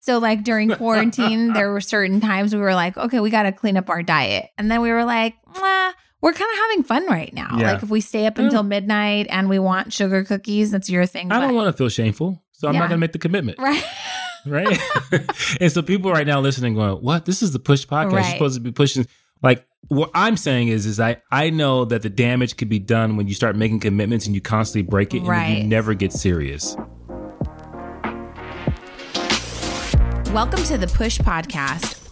So, like during quarantine, there were certain times we were like, okay, we got to clean up our diet. And then we were like, "Mwah, we're kind of having fun right now. Yeah. Like if we stay up Yeah. until midnight and we want sugar cookies, that's your thing. I don't want to feel shameful, so I'm Yeah. not going to make the commitment. Right. right? and so people right now listening going, "What? This is the push podcast. Right. You're supposed to be pushing." Like what I'm saying is, is I I know that the damage could be done when you start making commitments and you constantly break it and you never get serious. Welcome to the Push Podcast.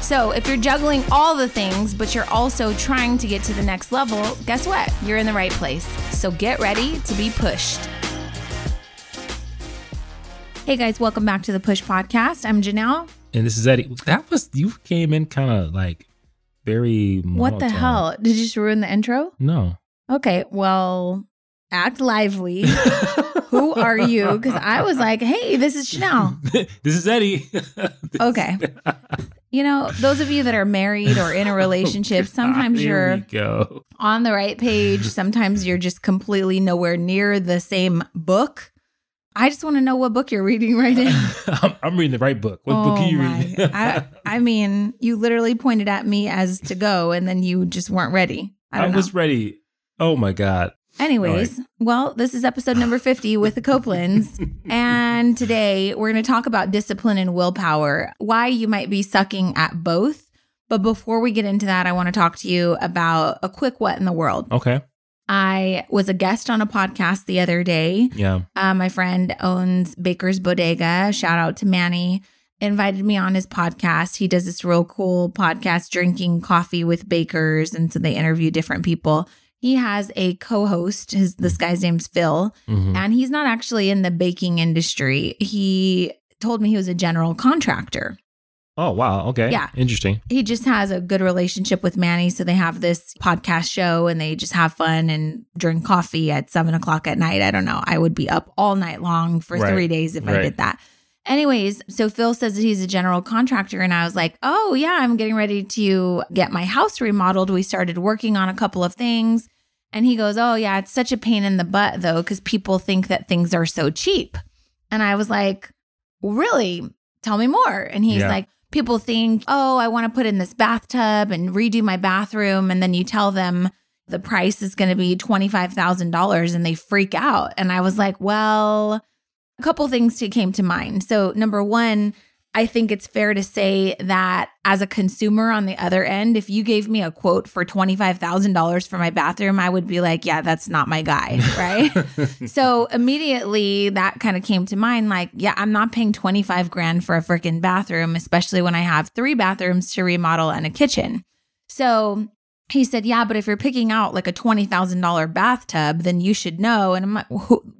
So, if you're juggling all the things, but you're also trying to get to the next level, guess what? You're in the right place. So, get ready to be pushed. Hey guys, welcome back to the Push Podcast. I'm Janelle. And this is Eddie. That was you came in kind of like very. What the hell? Did you just ruin the intro? No. Okay, well, act lively. Who are you? Because I was like, hey, this is Chanel. this is Eddie. Okay. You know, those of you that are married or in a oh, relationship, sometimes Here you're on the right page. Sometimes you're just completely nowhere near the same book. I just want to know what book you're reading right now. I'm, reading the right book. What book are oh you Oh my- reading? I, I mean, you literally pointed at me as to go, and then you just weren't ready. I I, was ready. Oh my god. Anyways, well, this is episode number 50 with the Copelands. and today we're going to talk about discipline and willpower, why you might be sucking at both. But before we get into that, I want to talk to you about a quick what in the world. Okay. I was a guest on a podcast the other day. Yeah. Uh, my friend owns Baker's Bodega. Shout out to Manny. Invited me on his podcast. He does this real cool podcast, drinking coffee with bakers, and so they interview different people. He has a co-host. His this guy's name's Phil, Mhm. and he's not actually in the baking industry. He told me he was a general contractor. Oh wow. Okay. Yeah. Interesting. He just has a good relationship with Manny, so they have this podcast show and they just have fun and drink coffee at seven o'clock at night. I don't know. I would be up all night long for Right. three days if I did that. Anyways, so Phil says that he's a general contractor, and I was like, oh, yeah, I'm getting ready to get my house remodeled. We started working on a couple of things. And he goes, oh, yeah, it's such a pain in the butt, though, because people think that things are so cheap. And I was like, really? Tell me more. And he's Yeah. like, people think, oh, I want to put in this bathtub and redo my bathroom. And then you tell them the price is going to be $25,000 and they freak out. And I was like, well, a couple things came to mind. So, number one, I think it's fair to say that as a consumer on the other end, if you gave me a quote for $25,000 for my bathroom, I would be like, yeah, that's not my guy. Right. so immediately that kind of came to mind like, yeah, I'm not paying 25 grand for a freaking bathroom, especially when I have three bathrooms to remodel and a kitchen. So he said, yeah, but if you're picking out like a $20,000 bathtub, then you should know. And I'm like,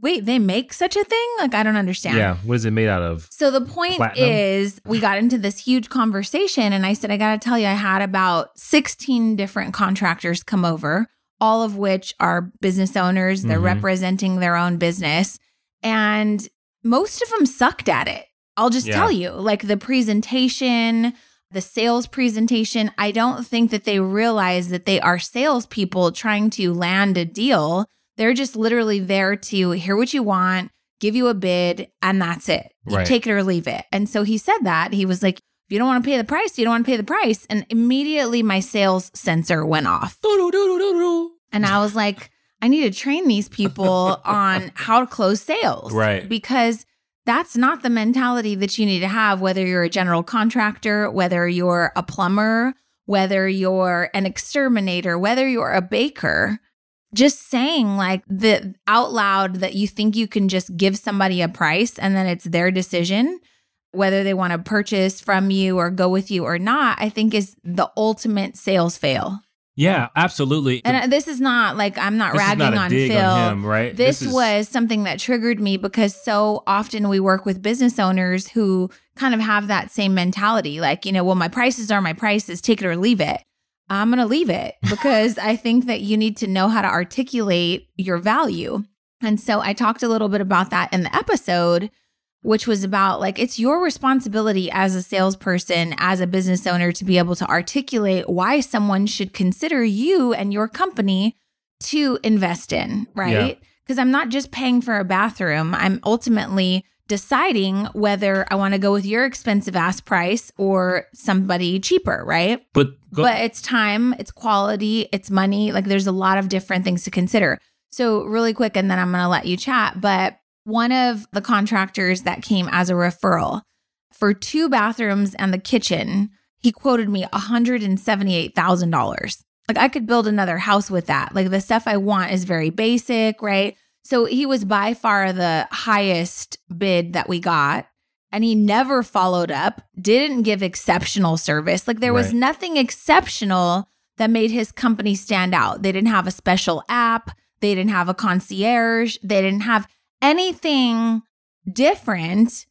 wait, they make such a thing? Like, I don't understand. Yeah. What is it made out of? So the point Platinum? is, we got into this huge conversation, and I said, I got to tell you, I had about 16 different contractors come over, all of which are business owners. They're Mhm. representing their own business, and most of them sucked at it. I'll just Yeah. tell you, like the presentation, the sales presentation, I don't think that they realize that they are salespeople trying to land a deal. They're just literally there to hear what you want, give you a bid, and that's it. You Right. take it or leave it. And so he said that. He was like, if you don't want to pay the price, you don't want to pay the price. And immediately my sales sensor went off. And I was like, I need to train these people on how to close sales. Right. Because that's not the mentality that you need to have, whether you're a general contractor, whether you're a plumber, whether you're an exterminator, whether you're a baker. Just saying like the out loud that you think you can just give somebody a price and then it's their decision whether they want to purchase from you or go with you or not, I think is the ultimate sales fail. Yeah, absolutely. And this is not like I'm not This is ragging not on Phil. on him, right? This, This is- was something that triggered me because so often we work with business owners who kind of have that same mentality. Like, you know, well, my prices are my prices, take it or leave it. I'm going to leave it because I think that you need to know how to articulate your value. And so I talked a little bit about that in the episode, which was about like it's your responsibility as a salesperson, as a business owner to be able to articulate why someone should consider you and your company to invest in, right? Because I'm not just paying for a bathroom, I'm ultimately deciding whether I want to go with your expensive ass price or somebody cheaper, right? but go, but it's time, it's quality, it's money. Like there's a lot of different things to consider. So, really quick, and then I'm going to let you chat. But one of the contractors that came as a referral for two bathrooms and the kitchen, he quoted me $178,000. Like I could build another house with that. Like the stuff I want is very basic, right? So he was by far the highest bid that we got. And he never followed up, didn't give exceptional service. Like there was Right. nothing exceptional that made his company stand out. They didn't have a special app, they didn't have a concierge, they didn't have anything different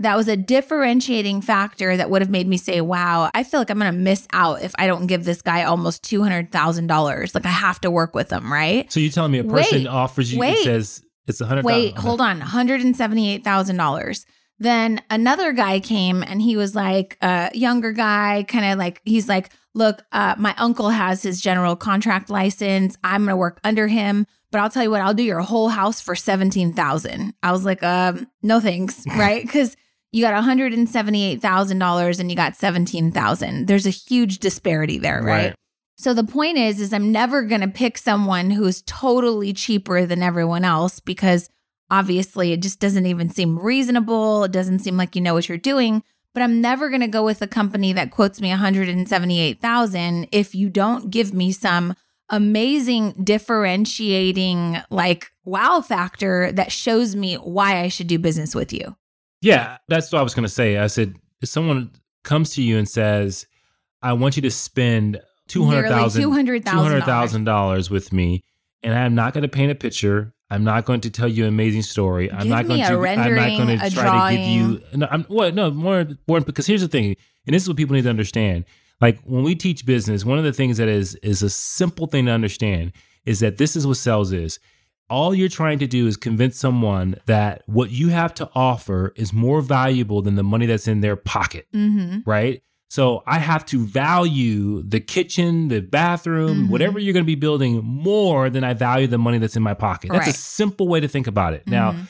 that was a differentiating factor that would have made me say, wow, I feel like I'm going to miss out if I don't give this guy almost $200,000. Like I have to work with him, right? so you're telling me a person Wait, offers you wait. it says it's a hundred. Wait, hold on. $178,000. Then another guy came and he was like a younger guy, kind of like, he's like, look, uh, my uncle has his general contract license. I'm going to work under him. But I'll tell you what, I'll do your whole house for 17,000. I was like, um, no thanks, right? Because you got $178,000 and you got 17,000. There's a huge disparity there, right? Right. So the point is is I'm never going to pick someone who's totally cheaper than everyone else because obviously it just doesn't even seem reasonable. It doesn't seem like you know what you're doing, but I'm never going to go with a company that quotes me 178,000 if you don't give me some amazing differentiating like wow factor that shows me why I should do business with you. Yeah, that's what I was going to say. I said if someone comes to you and says, "I want you to spend two hundred thousand Nearly $200,000. thousand dollars with me," and I'm not going to paint a picture. I'm not going to tell you an amazing story. I'm Give not going to. I'm not going to try to give you. No, I'm what? No, more important because here's the thing, and this is what people need to understand. Like when we teach business, one of the things that is is a simple thing to understand is that this is what sales is. All you're trying to do is convince someone that what you have to offer is more valuable than the money that's in their pocket Mhm. right? So I have to value the kitchen, the bathroom, Mhm. whatever you're going to be building more than I value the money that's in my pocket. That's Right. a simple way to think about it. Now, Mhm.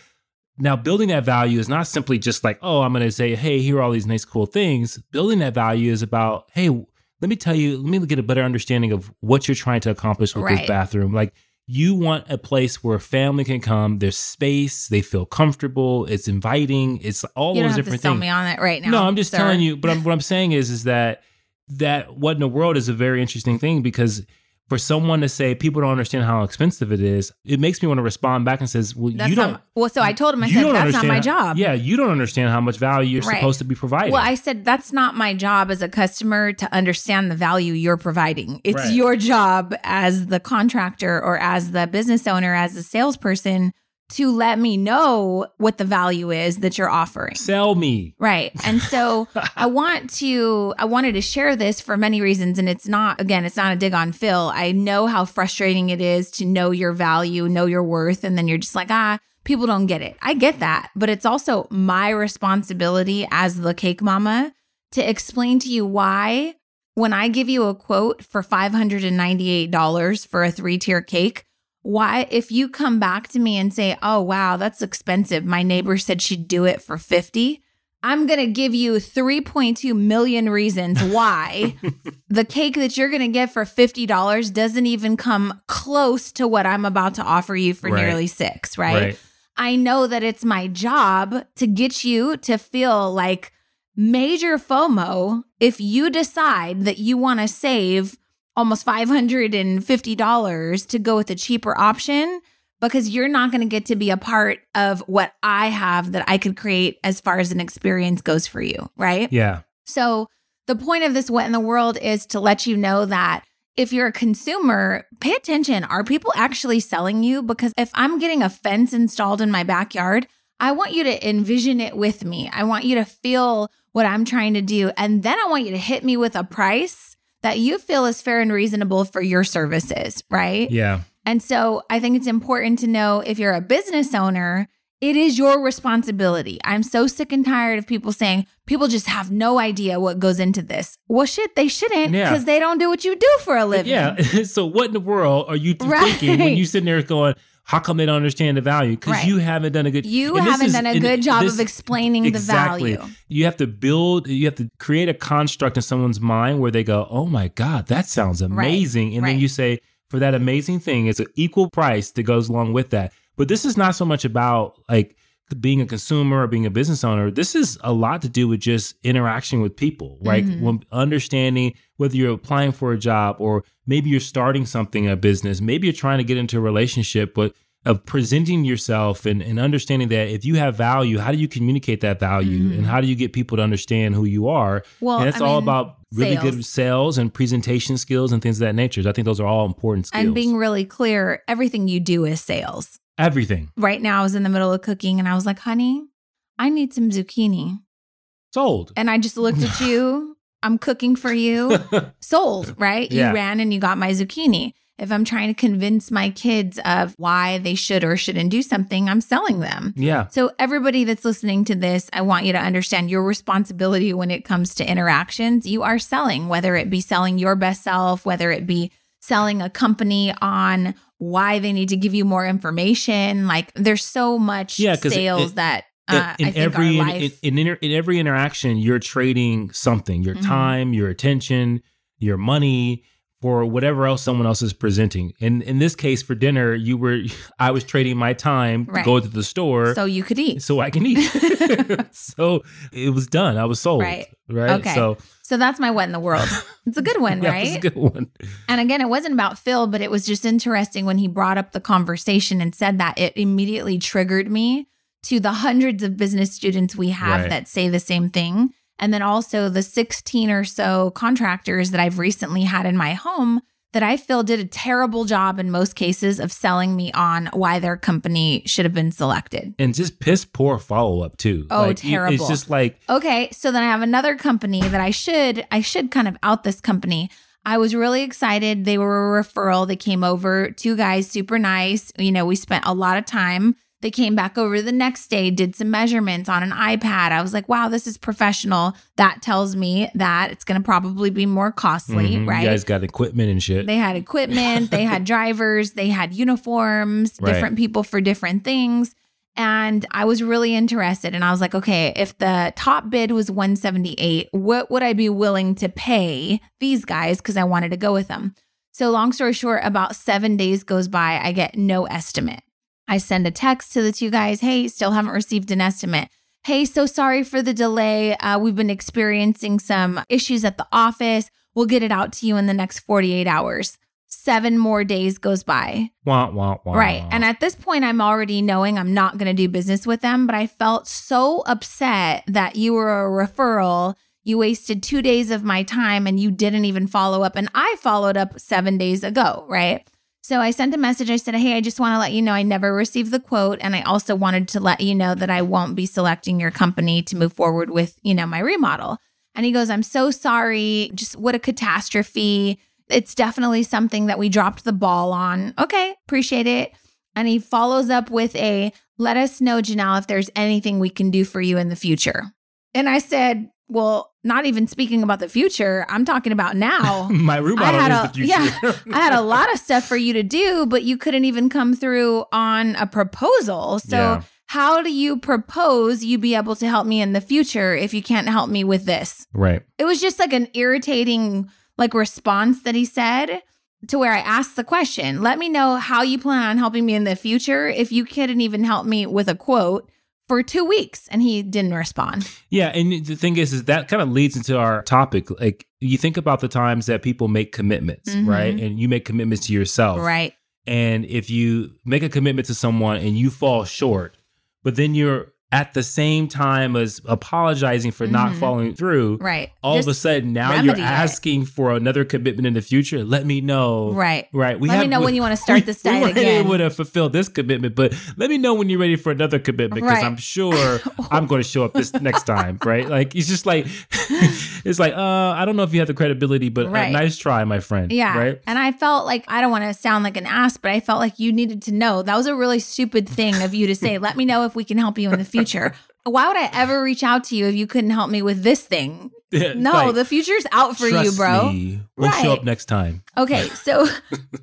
Now building that value is not simply just like, oh, I'm going to say, hey, here are all these nice cool things. Building that value is about, hey, let me tell you, let me get a better understanding of what you're trying to accomplish with Right. this bathroom. Like you want a place where a family can come, there's space, they feel comfortable, it's inviting, it's all you those different things. me on it right now. No, I'm just sir. telling you. But I'm, what I'm saying is, is that that what in the world is a very interesting thing because for someone to say people don't understand how expensive it is, it makes me want to respond back and says, "Well, That's you not don't." my- well, so I told him, I said, that's not my job. Yeah, you don't understand how much value you're Right. supposed to be providing. Well, I said that's not my job as a customer to understand the value you're providing. It's Right. your job as the contractor or as the business owner, as the salesperson to let me know what the value is that you're offering. Sell me. Right. And so I want to I wanted to share this for many reasons and it's not again it's not a dig on Phil. I know how frustrating it is to know your value, know your worth and then you're just like, "Ah, people don't get it." I get that, but it's also my responsibility as the cake mama to explain to you why when I give you a quote for $598 for a 3-tier cake, why if you come back to me and say, "Oh wow, that's expensive. My neighbor said she'd do it for 50." I'm going to give you 3.2 million reasons why the cake that you're going to get for $50 doesn't even come close to what I'm about to offer you for Right. nearly 6, right? I know that it's my job to get you to feel like major FOMO if you decide that you want to save almost $550 to go with a cheaper option because you're not going to get to be a part of what I have that I could create as far as an experience goes for you, right? Yeah. So, the point of this What in the World is to let you know that if you're a consumer, pay attention. Are people actually selling you? Because if I'm getting a fence installed in my backyard, I want you to envision it with me. I want you to feel what I'm trying to do. And then I want you to hit me with a price that you feel is fair and reasonable for your services, right? Yeah. And so I think it's important to know if you're a business owner, it is your responsibility. I'm so sick and tired of people saying people just have no idea what goes into this. Well, shit, they shouldn't Yeah. because they don't do what you do for a living. Yeah. so what in the world are you Right. thinking when you sitting there going, how come they don't understand the value? Because Right. you haven't done a good You haven't is- done a good job this- of explaining exactly. the value. You have to build, you have to create a construct in someone's mind where they go, oh my God, that sounds amazing. And right. then you say, for that amazing thing, it's an equal price that goes along with that. But this is not so much about like being a consumer or being a business owner. This is a lot to do with just interaction with people, right? Mhm. When understanding whether you're applying for a job or maybe you're starting something, a business, maybe you're trying to get into a relationship, but of presenting yourself and, and understanding that if you have value, how do you communicate that value Mhm. and how do you get people to understand who you are? Well, and it's I all mean, about really good sales. sales and presentation skills and things of that nature. I think those are all important skills. And being really clear, everything you do is sales. Everything Right now, I was in the middle of cooking and I was like, honey, I need some zucchini. sold. And I just looked at you. I'm cooking for you. Sold, right? Yeah. You ran and you got my zucchini. If I'm trying to convince my kids of why they should or shouldn't do something, I'm selling them. yeah. So, everybody that's listening to this, I want you to understand your responsibility when it comes to interactions. You are selling, whether it be selling your best self, whether it be selling a company on why they need to give you more information. Like, there's so much Yeah, sales it- that in, uh, in I think every in, in, inter- in every interaction you're trading something your Mhm. time your attention your money for whatever else someone else is presenting and in this case for dinner you were i was trading my time to go to the store so you could eat. so i can eat so it was done i was sold Right. right Okay. so So that's my what in the world. It's a good one, that right? It's a good one And again, it wasn't about Phil, but it was just interesting when he brought up the conversation and said that it immediately triggered me to the hundreds of business students we have Right. that say the same thing. And then also the 16 or so contractors that I've recently had in my home that I feel did a terrible job in most cases of selling me on why their company should have been selected. and just piss poor follow-up too Oh, Like, terrible. it's just like Okay, so then I have another company that I should I should kind of out this company. I was really excited. They were a referral. They came over, two guys, super nice. You know, we spent a lot of time. They came back over the next day, did some measurements on an iPad. I was like, wow, this is professional. That tells me that it's going to probably be more costly, mhm, right? you guys got equipment and shit They had equipment, they had drivers, they had uniforms, Right. different people for different things. And I was really interested. And I was like, okay, if the top bid was 178, what would I be willing to pay these guys? Because I wanted to go with them. So, long story short, about seven days goes by, I get no estimate. I send a text to the two guys, hey, still haven't received an estimate. Hey, so sorry for the delay. Uh, we've been experiencing some issues at the office. We'll get it out to you in the next 48 hours. Seven more days goes by. wah, wah, wah. Right. And at this point, I'm already knowing I'm not going to do business with them, but I felt so upset that you were a referral. You wasted two days of my time and you didn't even follow up. And I followed up seven days ago. Right. So I sent a message. I said, Hey, I just want to let you know I never received the quote. And I also wanted to let you know that I won't be selecting your company to move forward with, you know, my remodel. And he goes, I'm so sorry. Just what a catastrophe. It's definitely something that we dropped the ball on. Okay, appreciate it. And he follows up with a let us know, Janelle, if there's anything we can do for you in the future. And I said, Well, not even speaking about the future, I'm talking about now. my remodel had is a- the future. yeah, I had a lot of stuff for you to do, but you couldn't even come through on a proposal. So, Yeah. how do you propose you be able to help me in the future if you can't help me with this? right. It was just like an irritating like response that he said to where I asked the question, "Let me know how you plan on helping me in the future if you couldn't even help me with a quote for 2 weeks." And he didn't respond. Yeah, and the thing is, is that kind of leads into our topic. Like you think about the times that people make commitments, Mhm. right? And you make commitments to yourself, Right. And if you make a commitment to someone and you fall short, but then you're at the same time as apologizing for not Mhm. following through, Right. all of a sudden now you're remedy it. asking for another commitment in the future. Let me know. Right. Right. We Let me know when you wanna start we, this diet we again. able to fulfill this commitment, but let me know when you're ready for another commitment because Right. I'm sure I'm going to show up this next time. Right. Like it's just like it's like uh I don't know if you have the credibility, but uh, nice try, my friend. Yeah. Right. And I felt like I don't want to sound like an ass, but I felt like you needed to know. That was a really stupid thing of you to say, let me know if we can help you in the future. Why would I ever reach out to you if you couldn't help me with this thing? No, Like, the future's out for you, bro. me, We'll show up next time. Okay, so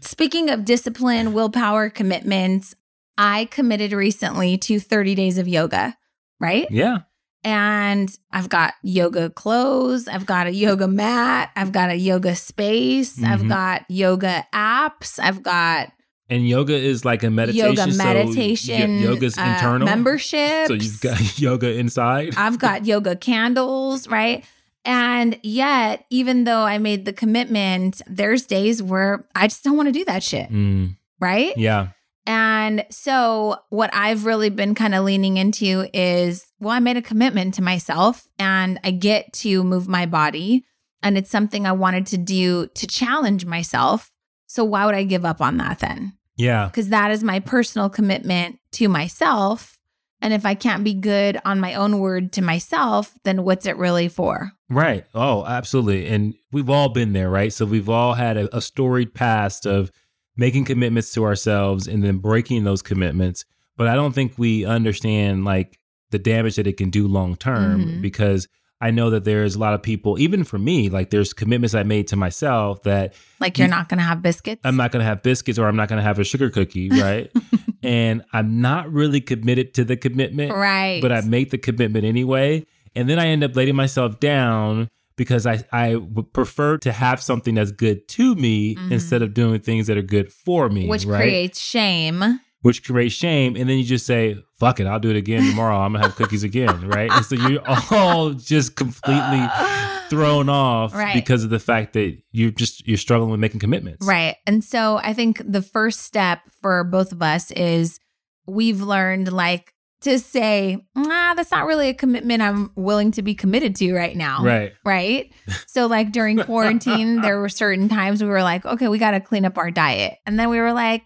speaking of discipline, willpower, commitments, I committed recently to 30 days of yoga, right? Yeah. And I've got yoga clothes, I've got a yoga mat, I've got a yoga space, I've Mhm. got yoga apps, I've got And yoga is like a meditation. yoga so meditation y- yoga's uh, internal. membership. So you've got yoga inside. I've got yoga candles, right? And yet, even though I made the commitment, there's days where I just don't want to do that shit, Mm, right? yeah. And so, what I've really been kind of leaning into is well, I made a commitment to myself and I get to move my body. And it's something I wanted to do to challenge myself. So, why would I give up on that then? Yeah. Because that is my personal commitment to myself. And if I can't be good on my own word to myself, then what's it really for? Right. Oh, absolutely. And we've all been there, right? So we've all had a, a storied past of making commitments to ourselves and then breaking those commitments. But I don't think we understand like the damage that it can do long term Mhm. because I know that there's a lot of people, even for me, like there's commitments I made to myself that Like, you're You- not going to have biscuits? I'm not going to have biscuits or I'm not going to have a sugar cookie, right? and I'm not really committed to the commitment right. but I make the commitment anyway. And then I end up letting myself down because I, I would prefer to have something that's good to me Mhm. instead of doing things that are good for me. which right? creates shame. Which creates shame. And then you just say, fuck it, I'll do it again tomorrow. I'm gonna have cookies again. Right. And so you're all just completely thrown off Right. because of the fact that you're just you're struggling with making commitments. Right. And so I think the first step for both of us is we've learned like to say, ah, that's not really a commitment I'm willing to be committed to right now. Right. Right. So, like during quarantine, there were certain times we were like, okay, we got to clean up our diet. And then we were like,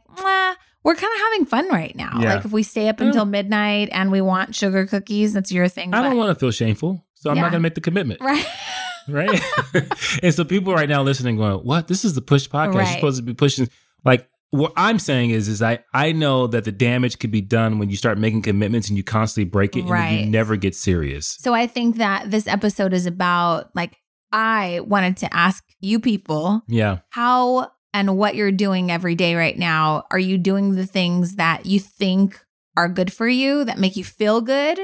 we're kind of having fun right now. Yeah. Like if we stay up until midnight and we want sugar cookies, that's your thing. I don't want to feel shameful. So I'm Yeah. not gonna make the commitment. Right. right? and so people right now listening going, "What? This is the push podcast. You're supposed to be pushing." Like what I'm saying is, is I I know that the damage could be done when you start making commitments and you constantly break it, and you never get serious. So I think that this episode is about like, I wanted to ask you people Yeah, how and what you're doing every day right now. Are you doing the things that you think are good for you, that make you feel good,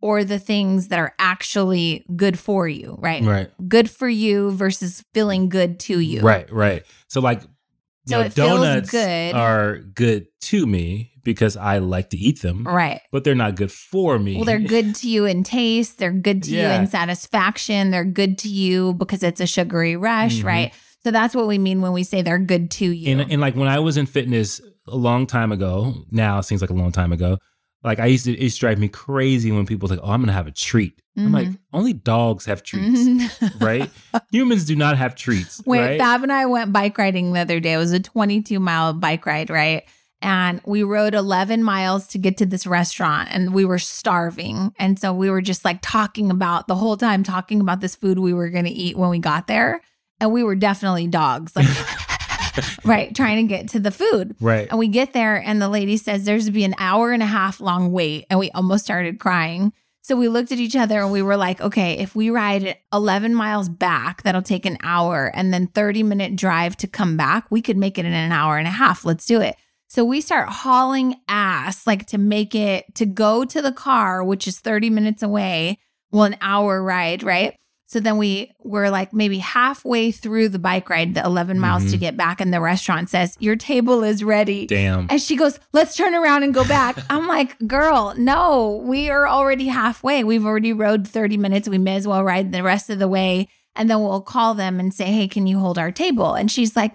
or the things that are actually good for you, right? right, Good for you versus feeling good to you. right, right. So like, So know, donuts good. are good to me because I like to eat them, Right. but they're not good for me. Well, they're good to you in taste. They're good to Yeah. you in satisfaction. They're good to you because it's a sugary rush, Mhm. right? So that's what we mean when we say they're good to you. And, and like when I was in fitness a long time ago, now it seems like a long time ago. Like I used to, it used to drive me crazy when people like, "Oh, I'm gonna have a treat." I'm like, Mhm. only dogs have treats, Mhm. right? Humans do not have treats, Wait, right? Fab and I went bike riding the other day. It was a 22 mile bike ride, right? And we rode 11 miles to get to this restaurant and we were starving. And so we were just like talking about the whole time, talking about this food we were going to eat when we got there. And we were definitely dogs, like, right, trying to get to the food. right. And we get there, and the lady says there's to be an hour and a half long wait. And we almost started crying. So we looked at each other and we were like, okay, if we ride 11 miles back, that'll take an hour and then 30 minute drive to come back. We could make it in an hour and a half. Let's do it. So we start hauling ass, like to make it to go to the car, which is 30 minutes away. Well, an hour ride, right? So then we were like maybe halfway through the bike ride, the 11 miles to Mhm. get back, and the restaurant says, Your table is ready. Damn. And she goes, Let's turn around and go back. I'm like, Girl, no, we are already halfway. We've already rode 30 minutes. We may as well ride the rest of the way. And then we'll call them and say, Hey, can you hold our table? And she's like,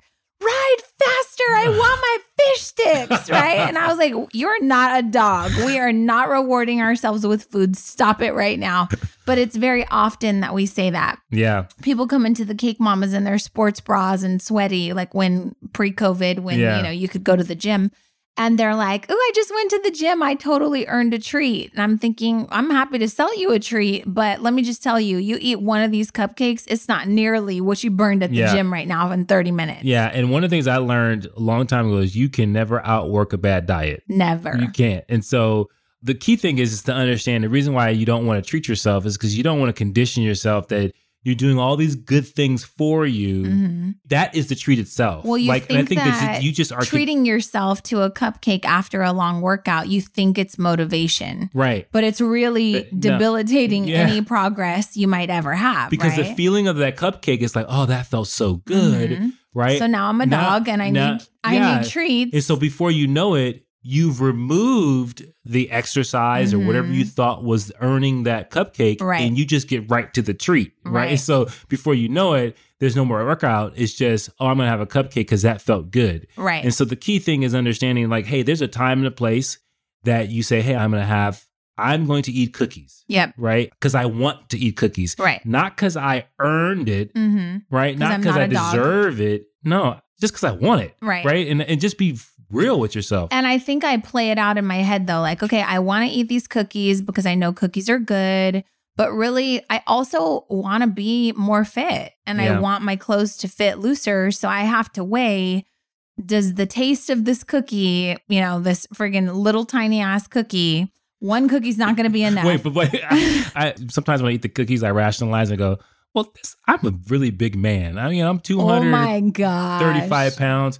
ride faster. I want my fish sticks, right? And I was like, you're not a dog. We are not rewarding ourselves with food. Stop it right now. But it's very often that we say that. Yeah. People come into the cake mamas in their sports bras and sweaty, like when pre COVID, when Yeah. you know you could go to the gym. And they're like, oh, I just went to the gym. I totally earned a treat. And I'm thinking, I'm happy to sell you a treat. But let me just tell you, you eat one of these cupcakes, it's not nearly what you burned at the Yeah. gym right now in 30 minutes. Yeah. And one of the things I learned a long time ago is you can never outwork a bad diet. Never. You can't. And so the key thing is, is to understand the reason why you don't want to treat yourself is because you don't want to condition yourself that you're doing all these good things for you. Mhm. That is the treat itself. Well, you like, think and I think that you just are treating yourself to a cupcake after a long workout, you think it's motivation, right. but it's really But no. debilitating Yeah. any progress you might ever have. Because the feeling of that cupcake is like, oh, that felt so good, Mhm. right? So now I'm a Now- dog and I now- need I need treats. And so before you know it, you've removed the exercise or whatever you thought was earning that cupcake, Right. and you just get right to the treat, right? Right. And so before you know it, there's no more workout. It's just, oh, I'm gonna have a cupcake because that felt good. right. And so the key thing is understanding, like, hey, there's a time and a place that you say, hey, I'm gonna have, I'm going to eat cookies, yep. right? Because I want to eat cookies, Right. not because I earned it, Mm-hmm. right? Not because i a dog. deserve it. No, just because I want it, Right. right? And and just be real with yourself. And I think I play it out in my head though, like, okay, I want to eat these cookies because I know cookies are good. But really, I also want to be more fit and Yeah. I want my clothes to fit looser. So I have to weigh does the taste of this cookie, you know, this friggin' little tiny ass cookie, one cookie's not going to be enough. Wait, but wait. I, I sometimes when I eat the cookies, I rationalize and go, "Well, this, I'm a really big man. I mean, I'm oh 235 my pounds.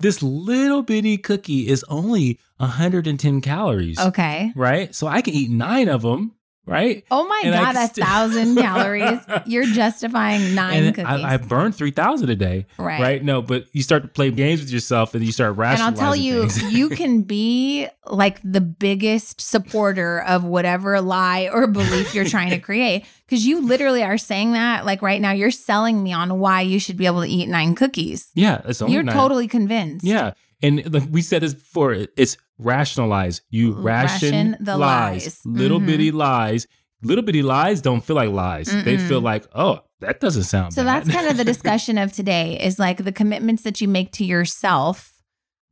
This little bitty cookie is only 110 calories, Okay. right? So I can eat nine of them, right? Oh my And god, can a thousand calories. You're justifying nine and cookies. I, I burned 3,000 a day, right. right. No, but you start to play games with yourself and you start rationalizing. And I'll tell you, you can be like the biggest supporter of whatever lie or belief you're trying to create. Cause you literally are saying that. Like right now, you're selling me on why you should be able to eat nine cookies. yeah, it's only You're nine. totally convinced. Yeah. And like we said this before, it's rationalize. You ration, Ration the lies, lies. little Mhm. bitty lies. Little bitty lies don't feel like lies. They Mm-mm. feel like, oh, that doesn't sound So bad. that's kind of the discussion of today is like the commitments that you make to yourself.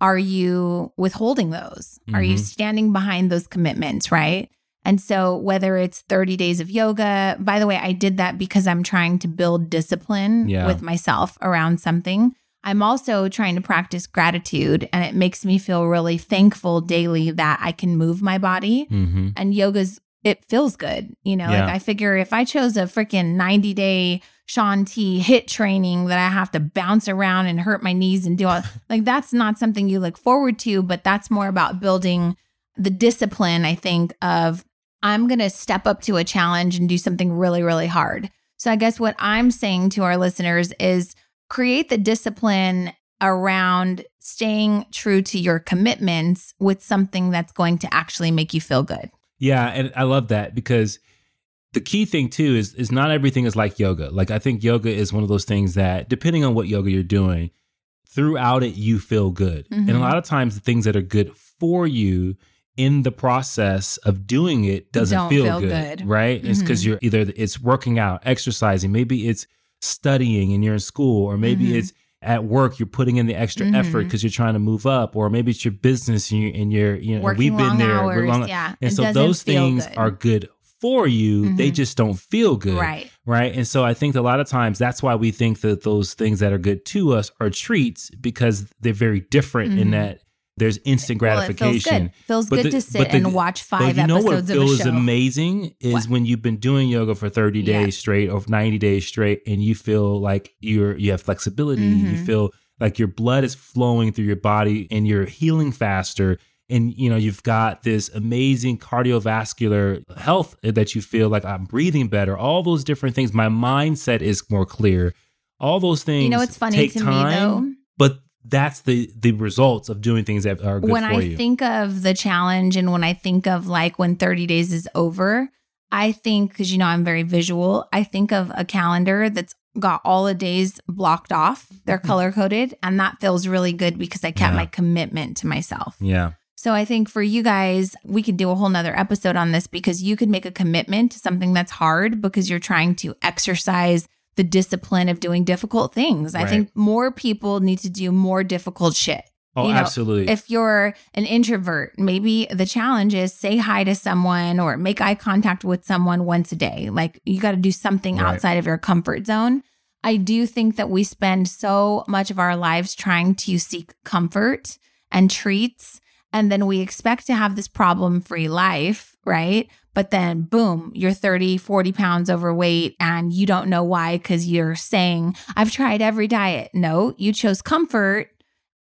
Are you withholding those? Are you Mhm. standing behind those commitments? Right. And so, whether it's 30 days of yoga, by the way, I did that because I'm trying to build discipline Yeah. with myself around something. I'm also trying to practice gratitude, and it makes me feel really thankful daily that I can move my body Mhm. and yoga's it feels good you know Yeah. like i figure if i chose a freaking 90 day Shaun T HIIT training that i have to bounce around and hurt my knees and do all like that's not something you look forward to but that's more about building the discipline i think of i'm going to step up to a challenge and do something really really hard so i guess what i'm saying to our listeners is create the discipline around staying true to your commitments with something that's going to actually make you feel good Yeah, and I love that because the key thing too is is not everything is like yoga. Like I think yoga is one of those things that depending on what yoga you're doing, throughout it you feel good. And a Mhm. lot of times the things that are good for you in the process of doing it doesn't feel, feel good, good. right? It's because Mhm. you're either it's working out, exercising, maybe it's studying and you're in school, or maybe Mhm. it's at work you're putting in the extra Mhm. effort because you're trying to move up, or maybe it's your business and you're, and you're you know we've been there. we're hours. long- yeah, and so those things good. are good for you. They Mhm. just don't feel good. right. Right. And so I think a lot of times that's why we think that those things that are good to us are treats because they're very different in Mhm. that there's instant gratification. Well, it feels good. Feels good the- to sit the- and watch five you know what episodes of a feels show. amazing is What? when you've been doing yoga for 30 Yeah. days straight or 90 days straight and you feel like you're you have flexibility, you Mhm. feel like your blood is flowing through your body and you're healing faster and you know you've got this amazing cardiovascular health that you feel like I'm breathing better all those different things my mindset is more clear all those things You know what's funny to time, me though? but that's the the results of doing things that are good When I you think of the challenge and when I think of like when 30 days is over, I think because you know I'm very visual, I think of a calendar that's got all the days blocked off. They're mm-hmm. color coded. And that feels really good because I kept Yeah. my commitment to myself. Yeah. So I think for you guys, we could do a whole nother episode on this because you could make a commitment to something that's hard because you're trying to exercise the discipline of doing difficult things. I think more people need to do more difficult shit. Oh, You know, absolutely. If you're an introvert, maybe the challenge is say hi to someone or make eye contact with someone once a day. Like you got to do something Right. outside of your comfort zone. I do think that we spend so much of our lives trying to seek comfort and treats. And then we expect to have this problem free life, right? But then, boom, you're 30, 40 pounds overweight and you don't know why because you're saying, I've tried every diet. No, you chose comfort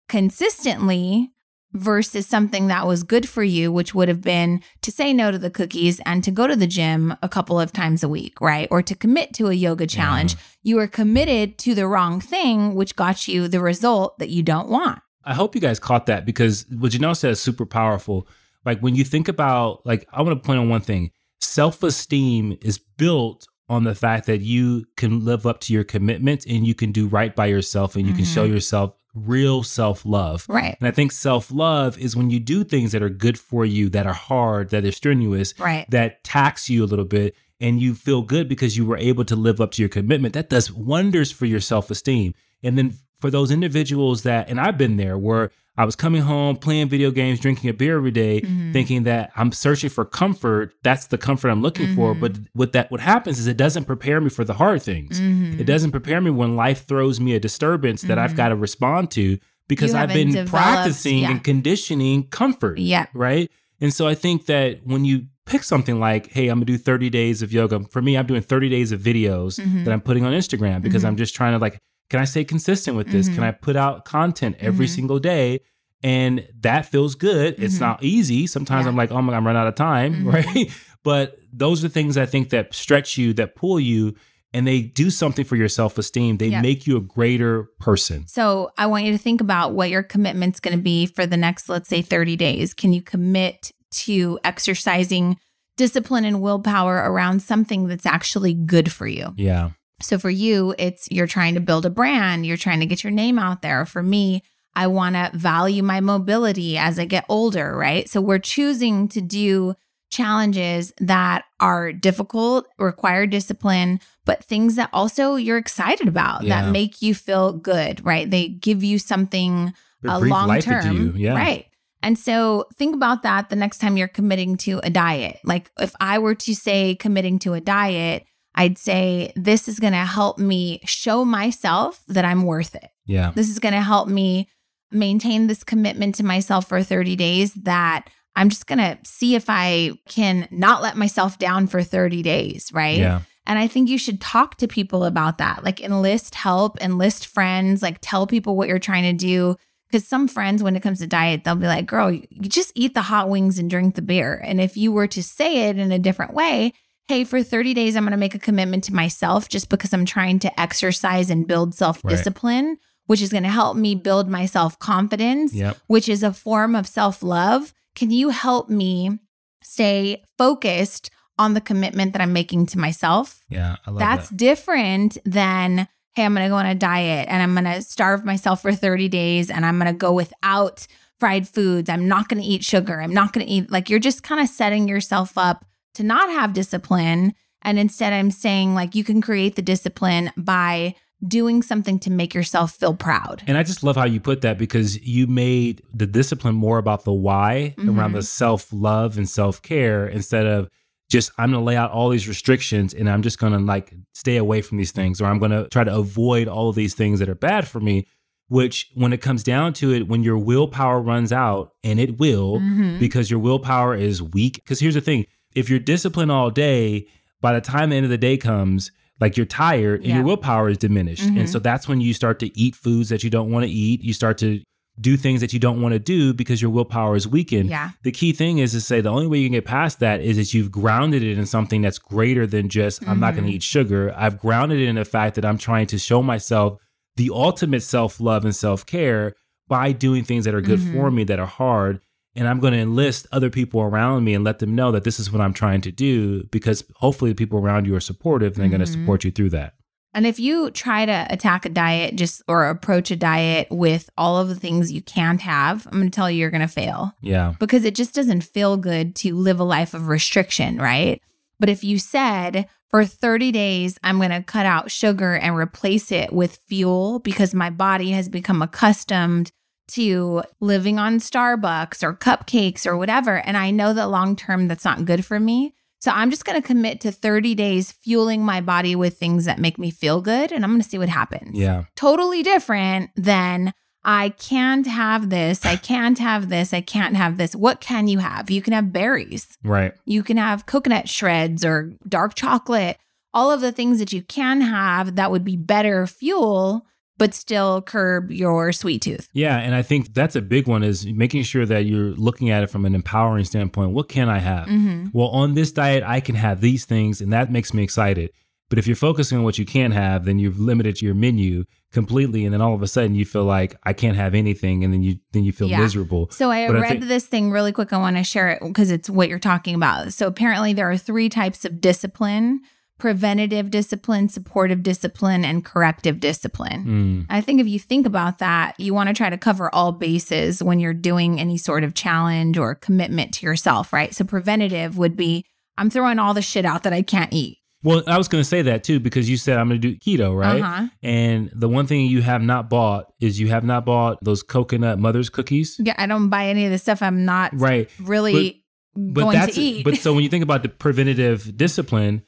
consistently versus something that was good for you, which would have been to say no to the cookies and to go to the gym a couple of times a week, right? Or to commit to a yoga challenge. You were committed to the wrong thing, which got you the result that you don't want. I hope you guys caught that because what Janelle said is super powerful. Like when you think about, like, I want to point on one thing self esteem is built on the fact that you can live up to your commitments and you can do right by yourself and you can show mm-hmm. yourself real self love. Right. And I think self love is when you do things that are good for you, that are hard, that are strenuous, Right. that tax you a little bit, and you feel good because you were able to live up to your commitment. That does wonders for your self esteem. And then for those individuals that, and I've been there where I was coming home, playing video games, drinking a beer every day, Mm-hmm. thinking that I'm searching for comfort. That's the comfort I'm looking for. Mm-hmm. But what that what happens is it doesn't prepare me for the hard things. Mm-hmm. It doesn't prepare me when life throws me a disturbance that I've got to respond to because You I've been practicing yeah. and conditioning comfort. Yeah. Right. And so I think that when you pick something like, hey, I'm gonna do 30 days of yoga. For me, I'm doing 30 days of videos Mm-hmm. that I'm putting on Instagram because I'm just trying to like, can I stay consistent with this? Mm-hmm. Can I put out content every single day? And that feels good. It's not easy. Sometimes Mm-hmm. Yeah. I'm like, oh my God, I'm running out of time. Right. But those are things I think that stretch you, that pull you, and they do something for your self esteem. They Yeah. make you a greater person. So I want you to think about what your commitment's going to be for the next, let's say, 30 days. Can you commit to exercising discipline and willpower around something that's actually good for you? Yeah. So for you, it's you're trying to build a brand, you're trying to get your name out there. For me, I want to value my mobility as I get older, right? So we're choosing to do challenges that are difficult, require discipline, but things that also you're excited about Yeah. that make you feel good, right? They give you something a uh, breathe long term. Yeah. right? And so think about that the next time you're committing to a diet. Like if I were to say committing to a diet, I'd say this is going to help me show myself that I'm worth it. Yeah. This is going to help me maintain this commitment to myself for 30 days that I'm just going to see if I can not let myself down for 30 days, right? Yeah. And I think you should talk to people about that. Like enlist help, enlist friends, like tell people what you're trying to do. Because some friends, when it comes to diet, they'll be like, girl, you just eat the hot wings and drink the beer. And if you were to say it in a different way, hey, for 30 days, I'm going to make a commitment to myself just because I'm trying to exercise and build self discipline, which is going to help me build my self confidence, Yep. which is a form of self love. Can you help me stay focused on the commitment that I'm making to myself? Yeah. I love That's that. different than, hey, I'm going to go on a diet and I'm going to starve myself for 30 days and I'm going to go without fried foods. I'm not going to eat sugar. I'm not going to eat, like, you're just kind of setting yourself up to not have discipline. And instead, I'm saying, like, you can create the discipline by doing something to make yourself feel proud. And I just love how you put that because you made the discipline more about the why Mm-hmm. around the self love and self care instead of just, I'm going to lay out all these restrictions and I'm just going to like stay away from these things or I'm going to try to avoid all of these things that are bad for me. Which, when it comes down to it, when your willpower runs out, and it will, Mm-hmm. because your willpower is weak. Because here's the thing if you're disciplined all day, by the time the end of the day comes, like you're tired and Yeah. your willpower is diminished. Mhm. And so that's when you start to eat foods that you don't want to eat. You start to do things that you don't want to do because your willpower is weakened. Yeah. The key thing is to say the only way you can get past that is that you've grounded it in something that's greater than just, I'm not going Mm-hmm. to eat sugar. I've grounded it in the fact that I'm trying to show myself the ultimate self love and self care by doing things that are good for Mm-hmm. me, that are hard. And I'm going to enlist other people around me and let them know that this is what I'm trying to do because hopefully the people around you are supportive and they're going to Mm-hmm. support you through that. And if you try to attack a diet just or approach a diet with all of the things you can't have, I'm going to tell you you're going to fail Yeah. because it just doesn't feel good to live a life of restriction, right? But if you said for 30 days, I'm going to cut out sugar and replace it with fuel because my body has become accustomed to living on Starbucks or cupcakes or whatever. And I know that long term that's not good for me. So I'm just going to commit to 30 days fueling my body with things that make me feel good. And I'm going to see what happens Yeah. totally different than I can't have this, I can't have this, I can't have this. What can you have? You can have berries, Right. you can have coconut shreds or dark chocolate, all of the things that you can have that would be better fuel, but still curb your sweet tooth. Yeah, and I think that's a big one is making sure that you're looking at it from an empowering standpoint. What can I have? Mm-hmm. Well, on this diet, I can have these things, and that makes me excited. But if you're focusing on what you can't have, then you've limited your menu completely, and then all of a sudden you feel like I can't have anything, and then you then you feel Yeah. miserable. So I But I read think- this thing really quick. I want to share it because it's what you're talking about. So apparently there are three types of discipline: preventative discipline, supportive discipline, and corrective discipline. Mm, I think if you think about that, you want to try to cover all bases when you're doing any sort of challenge or commitment to yourself, right? So preventative would be I'm throwing all the shit out that I can't eat. Well, I was going to say that too because you said I'm going to do keto, right? Uh-huh. And the one thing you have not bought is you have not bought those coconut mother's cookies, Yeah, I don't buy any of the stuff I'm not right? really But going that's to eat. but so when you think about the preventative discipline,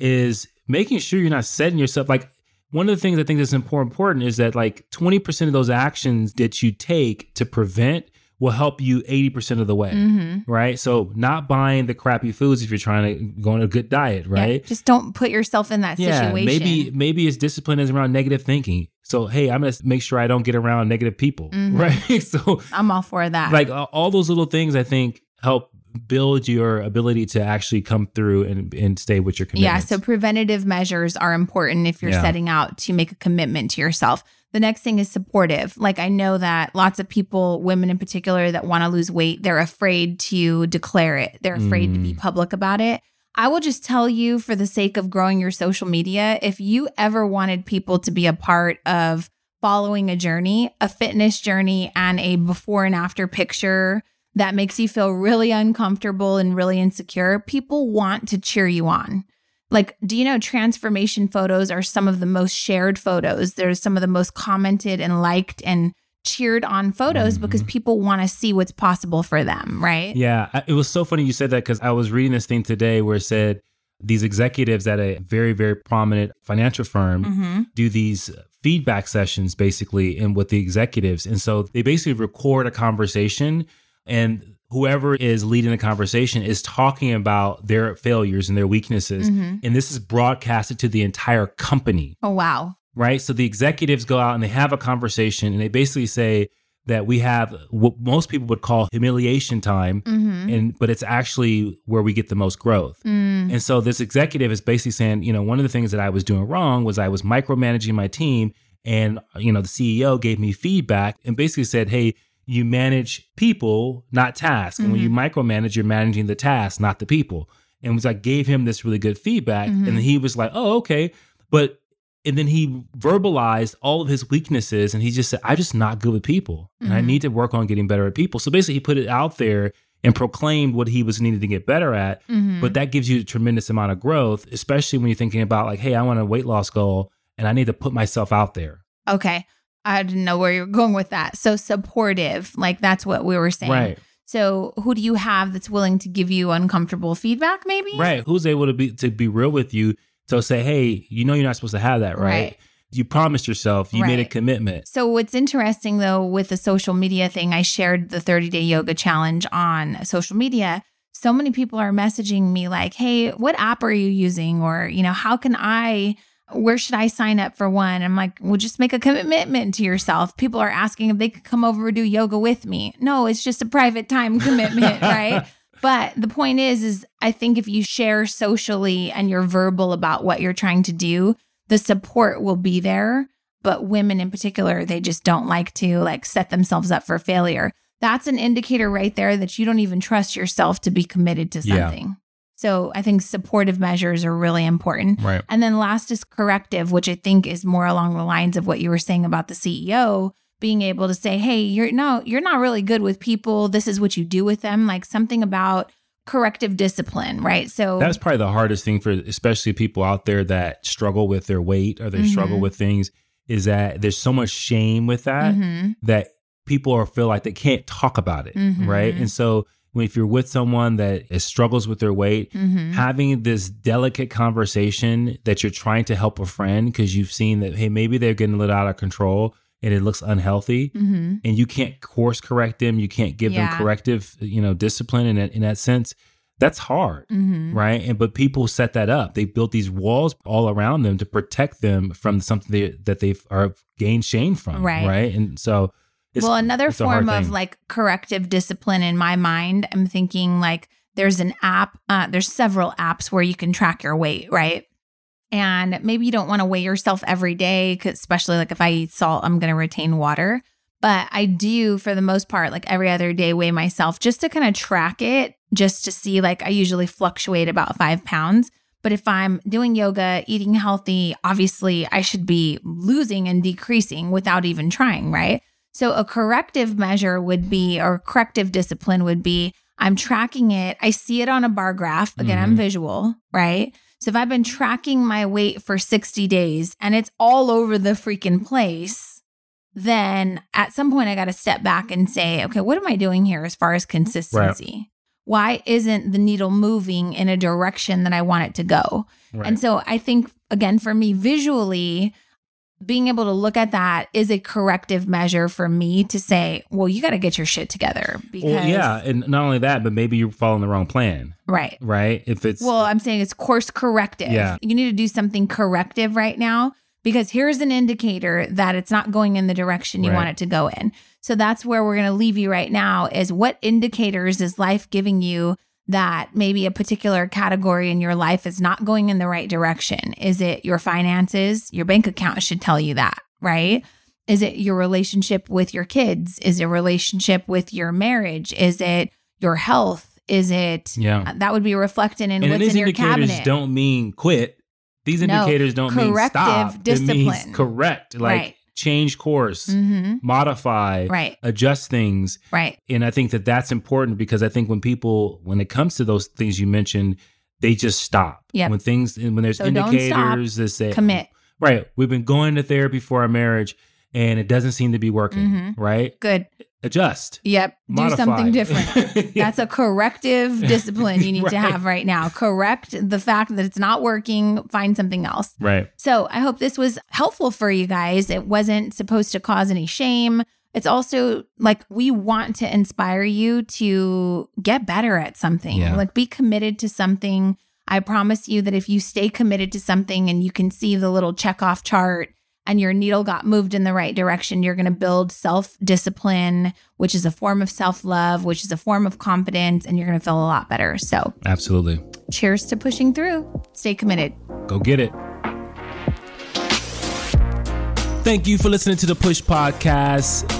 is making sure you're not setting yourself like one of the things I think that's important is that like 20% of those actions that you take to prevent will help you 80% of the way. Mhm. Right. So not buying the crappy foods if you're trying to go on a good diet, Yeah, right? just don't put yourself in that Yeah, situation. maybe maybe it's discipline is around negative thinking. So hey, I'm gonna make sure I don't get around negative people, Mhm. right? so I'm all for that. like all those little things, I think help build your ability to actually come through and and stay with your commitment. yeah, so preventative measures are important if you're Yeah. setting out to make a commitment to yourself. The next thing is supportive. Like I know that lots of people, women in particular, that want to lose weight, they're afraid to declare it. They're afraid to be Mm. public about it. I will just tell you for the sake of growing your social media, if you ever wanted people to be a part of following a journey, a fitness journey and a before and after picture that makes you feel really uncomfortable and really insecure, people want to cheer you on. Like, do you know transformation photos are some of the most shared photos? They're some of the most commented and liked and cheered on photos because people want to see what's possible for them, right? Yeah, it was so funny you said that because I was reading this thing today where it said these executives at a very very prominent financial firm Mm-hmm. do these feedback sessions basically and with the executives and so they basically record a conversation and whoever is leading the conversation is talking about their failures and their weaknesses Mm-hmm. and this is broadcasted to the entire company Oh, wow. right so the executives go out and they have a conversation and they basically say that we have what most people would call humiliation time Mm-hmm. and but it's actually where we get the most growth Mm. and so this executive is basically saying, you know, one of the things that I was doing wrong was I was micromanaging my team. And, you know, the CEO gave me feedback and basically said, hey, you manage people, not tasks. And when you micromanage, you're managing the task, not the people. And was like gave him this really good feedback. Mhm. And he was like, oh, okay. But and then he verbalized all of his weaknesses and he just said, I'm just not good with people. And I Mhm. need to work on getting better at people. So basically he put it out there and proclaimed what he was needed to get better at Mhm. but that gives you a tremendous amount of growth especially when you're thinking about like hey i want a weight loss goal and i need to put myself out there okay. I didn't know where you were going with that. So supportive, like that's what we were saying. right So who do you have that's willing to give you uncomfortable feedback, maybe? right who's able to be to be real with you to say hey you know you're not supposed to have that right, Right. you promised yourself you made a commitment So what's interesting though with the social media thing, I shared the 30 day yoga challenge on social media. So many people are messaging me like, "Hey, what app are you using?" or, you know, "How can I where should I sign up for one?" I'm like, "Well, just make a commitment to yourself." People are asking if they could come over and do yoga with me. No, it's just a private time commitment, right? But the point is is I think if you share socially and you're verbal about what you're trying to do, the support will be there but women in particular they just don't like to like set themselves up for failure that's an indicator right there that you don't even trust yourself to be committed to Yeah. So I think supportive measures are really important. Right. And then last is corrective, which I think is more along the lines of what you were saying about the CEO being able to say, "Hey, you're no, you're not really good with people. This is what you do with them." Like something about corrective discipline, right? So That's probably the hardest thing for especially people out there that struggle with their weight or they struggle Mhm. with things is that there's so much shame with that Mhm. that people are feel like they can't talk about it, Mhm. right? And so if you're with someone that is, struggles with their weight, Mhm. having this delicate conversation that you're trying to help a friend because you've seen that hey maybe they're getting a little out of control and it looks unhealthy Mhm. and you can't course correct them you can't give Yeah. them corrective you know discipline in that in that sense that's hard Mhm. right and but people set that up they built these walls all around them to protect them from something they, that they are gained shame from Right. right and so it's, well, another form of like corrective discipline in my mind, I'm thinking like there's an app, uh, there's several apps where you can track your weight, right? And maybe you don't want to weigh yourself every day, 'cause especially like if I eat salt, I'm going to retain water. But I do, for the most part, like every other day, weigh myself just to kind of track it, just to see. Like I usually fluctuate about five pounds. But if I'm doing yoga, eating healthy, obviously I should be losing and decreasing without even trying, right? So a corrective measure would be, or corrective discipline would be, I'm tracking it. I see it on a bar graph. Again, I'm Mhm. visual, right? So if I've been tracking my weight for 60 days and it's all over the freaking place, then at some point I got to step back and say, okay, what am I doing here as far as consistency? Why isn't the needle moving in a direction that I want it to go? Right. And so I think, again, for me, visually, being able to look at that is a corrective measure for me to say, well, you got to get your shit together. Because, well, yeah and not only that but maybe you're following the wrong plan Right. right if it's Well, I'm saying it's course corrective. Yeah. You need to do something corrective right now because here's an indicator that it's not going in the direction you Right. want it to go in. So that's where we're going to leave you right now is what indicators is life giving you that maybe a particular category in your life is not going in the right direction? Is it your finances? Your bank account should tell you that, right? Is it your relationship with your kids? Is it a relationship with your marriage? Is it your health? Is it yeah uh, that would be reflected in and what's in your indicators cabinet. don't mean quit. These No, indicators don't mean corrective stop. It discipline. means correct, like Right. Change course, hmm modify, Right, adjust things. right. And I think that that's important because I think when people, when it comes to those things you mentioned, they just stop. Yeah. When things, when there's So indicators that say, Commit. right, we've been going to therapy for our marriage and it doesn't seem to be working, Mhm. right? Good. Adjust. Yep. Do something different. Yeah. That's a corrective discipline you need to have right now. Correct the fact that it's not working, find something else. right. So I hope this was helpful for you guys. It wasn't supposed to cause any shame. It's also like we want to inspire you to get better at something, Yeah. like be committed to something. I promise you that if you stay committed to something and you can see the little check off chart and your needle got moved in the right direction, you're going to build self discipline, which is a form of self love, which is a form of confidence, and you're going to feel a lot better. So, Absolutely. cheers to pushing through. Stay committed. Go get it. Thank you for listening to the Push Podcast.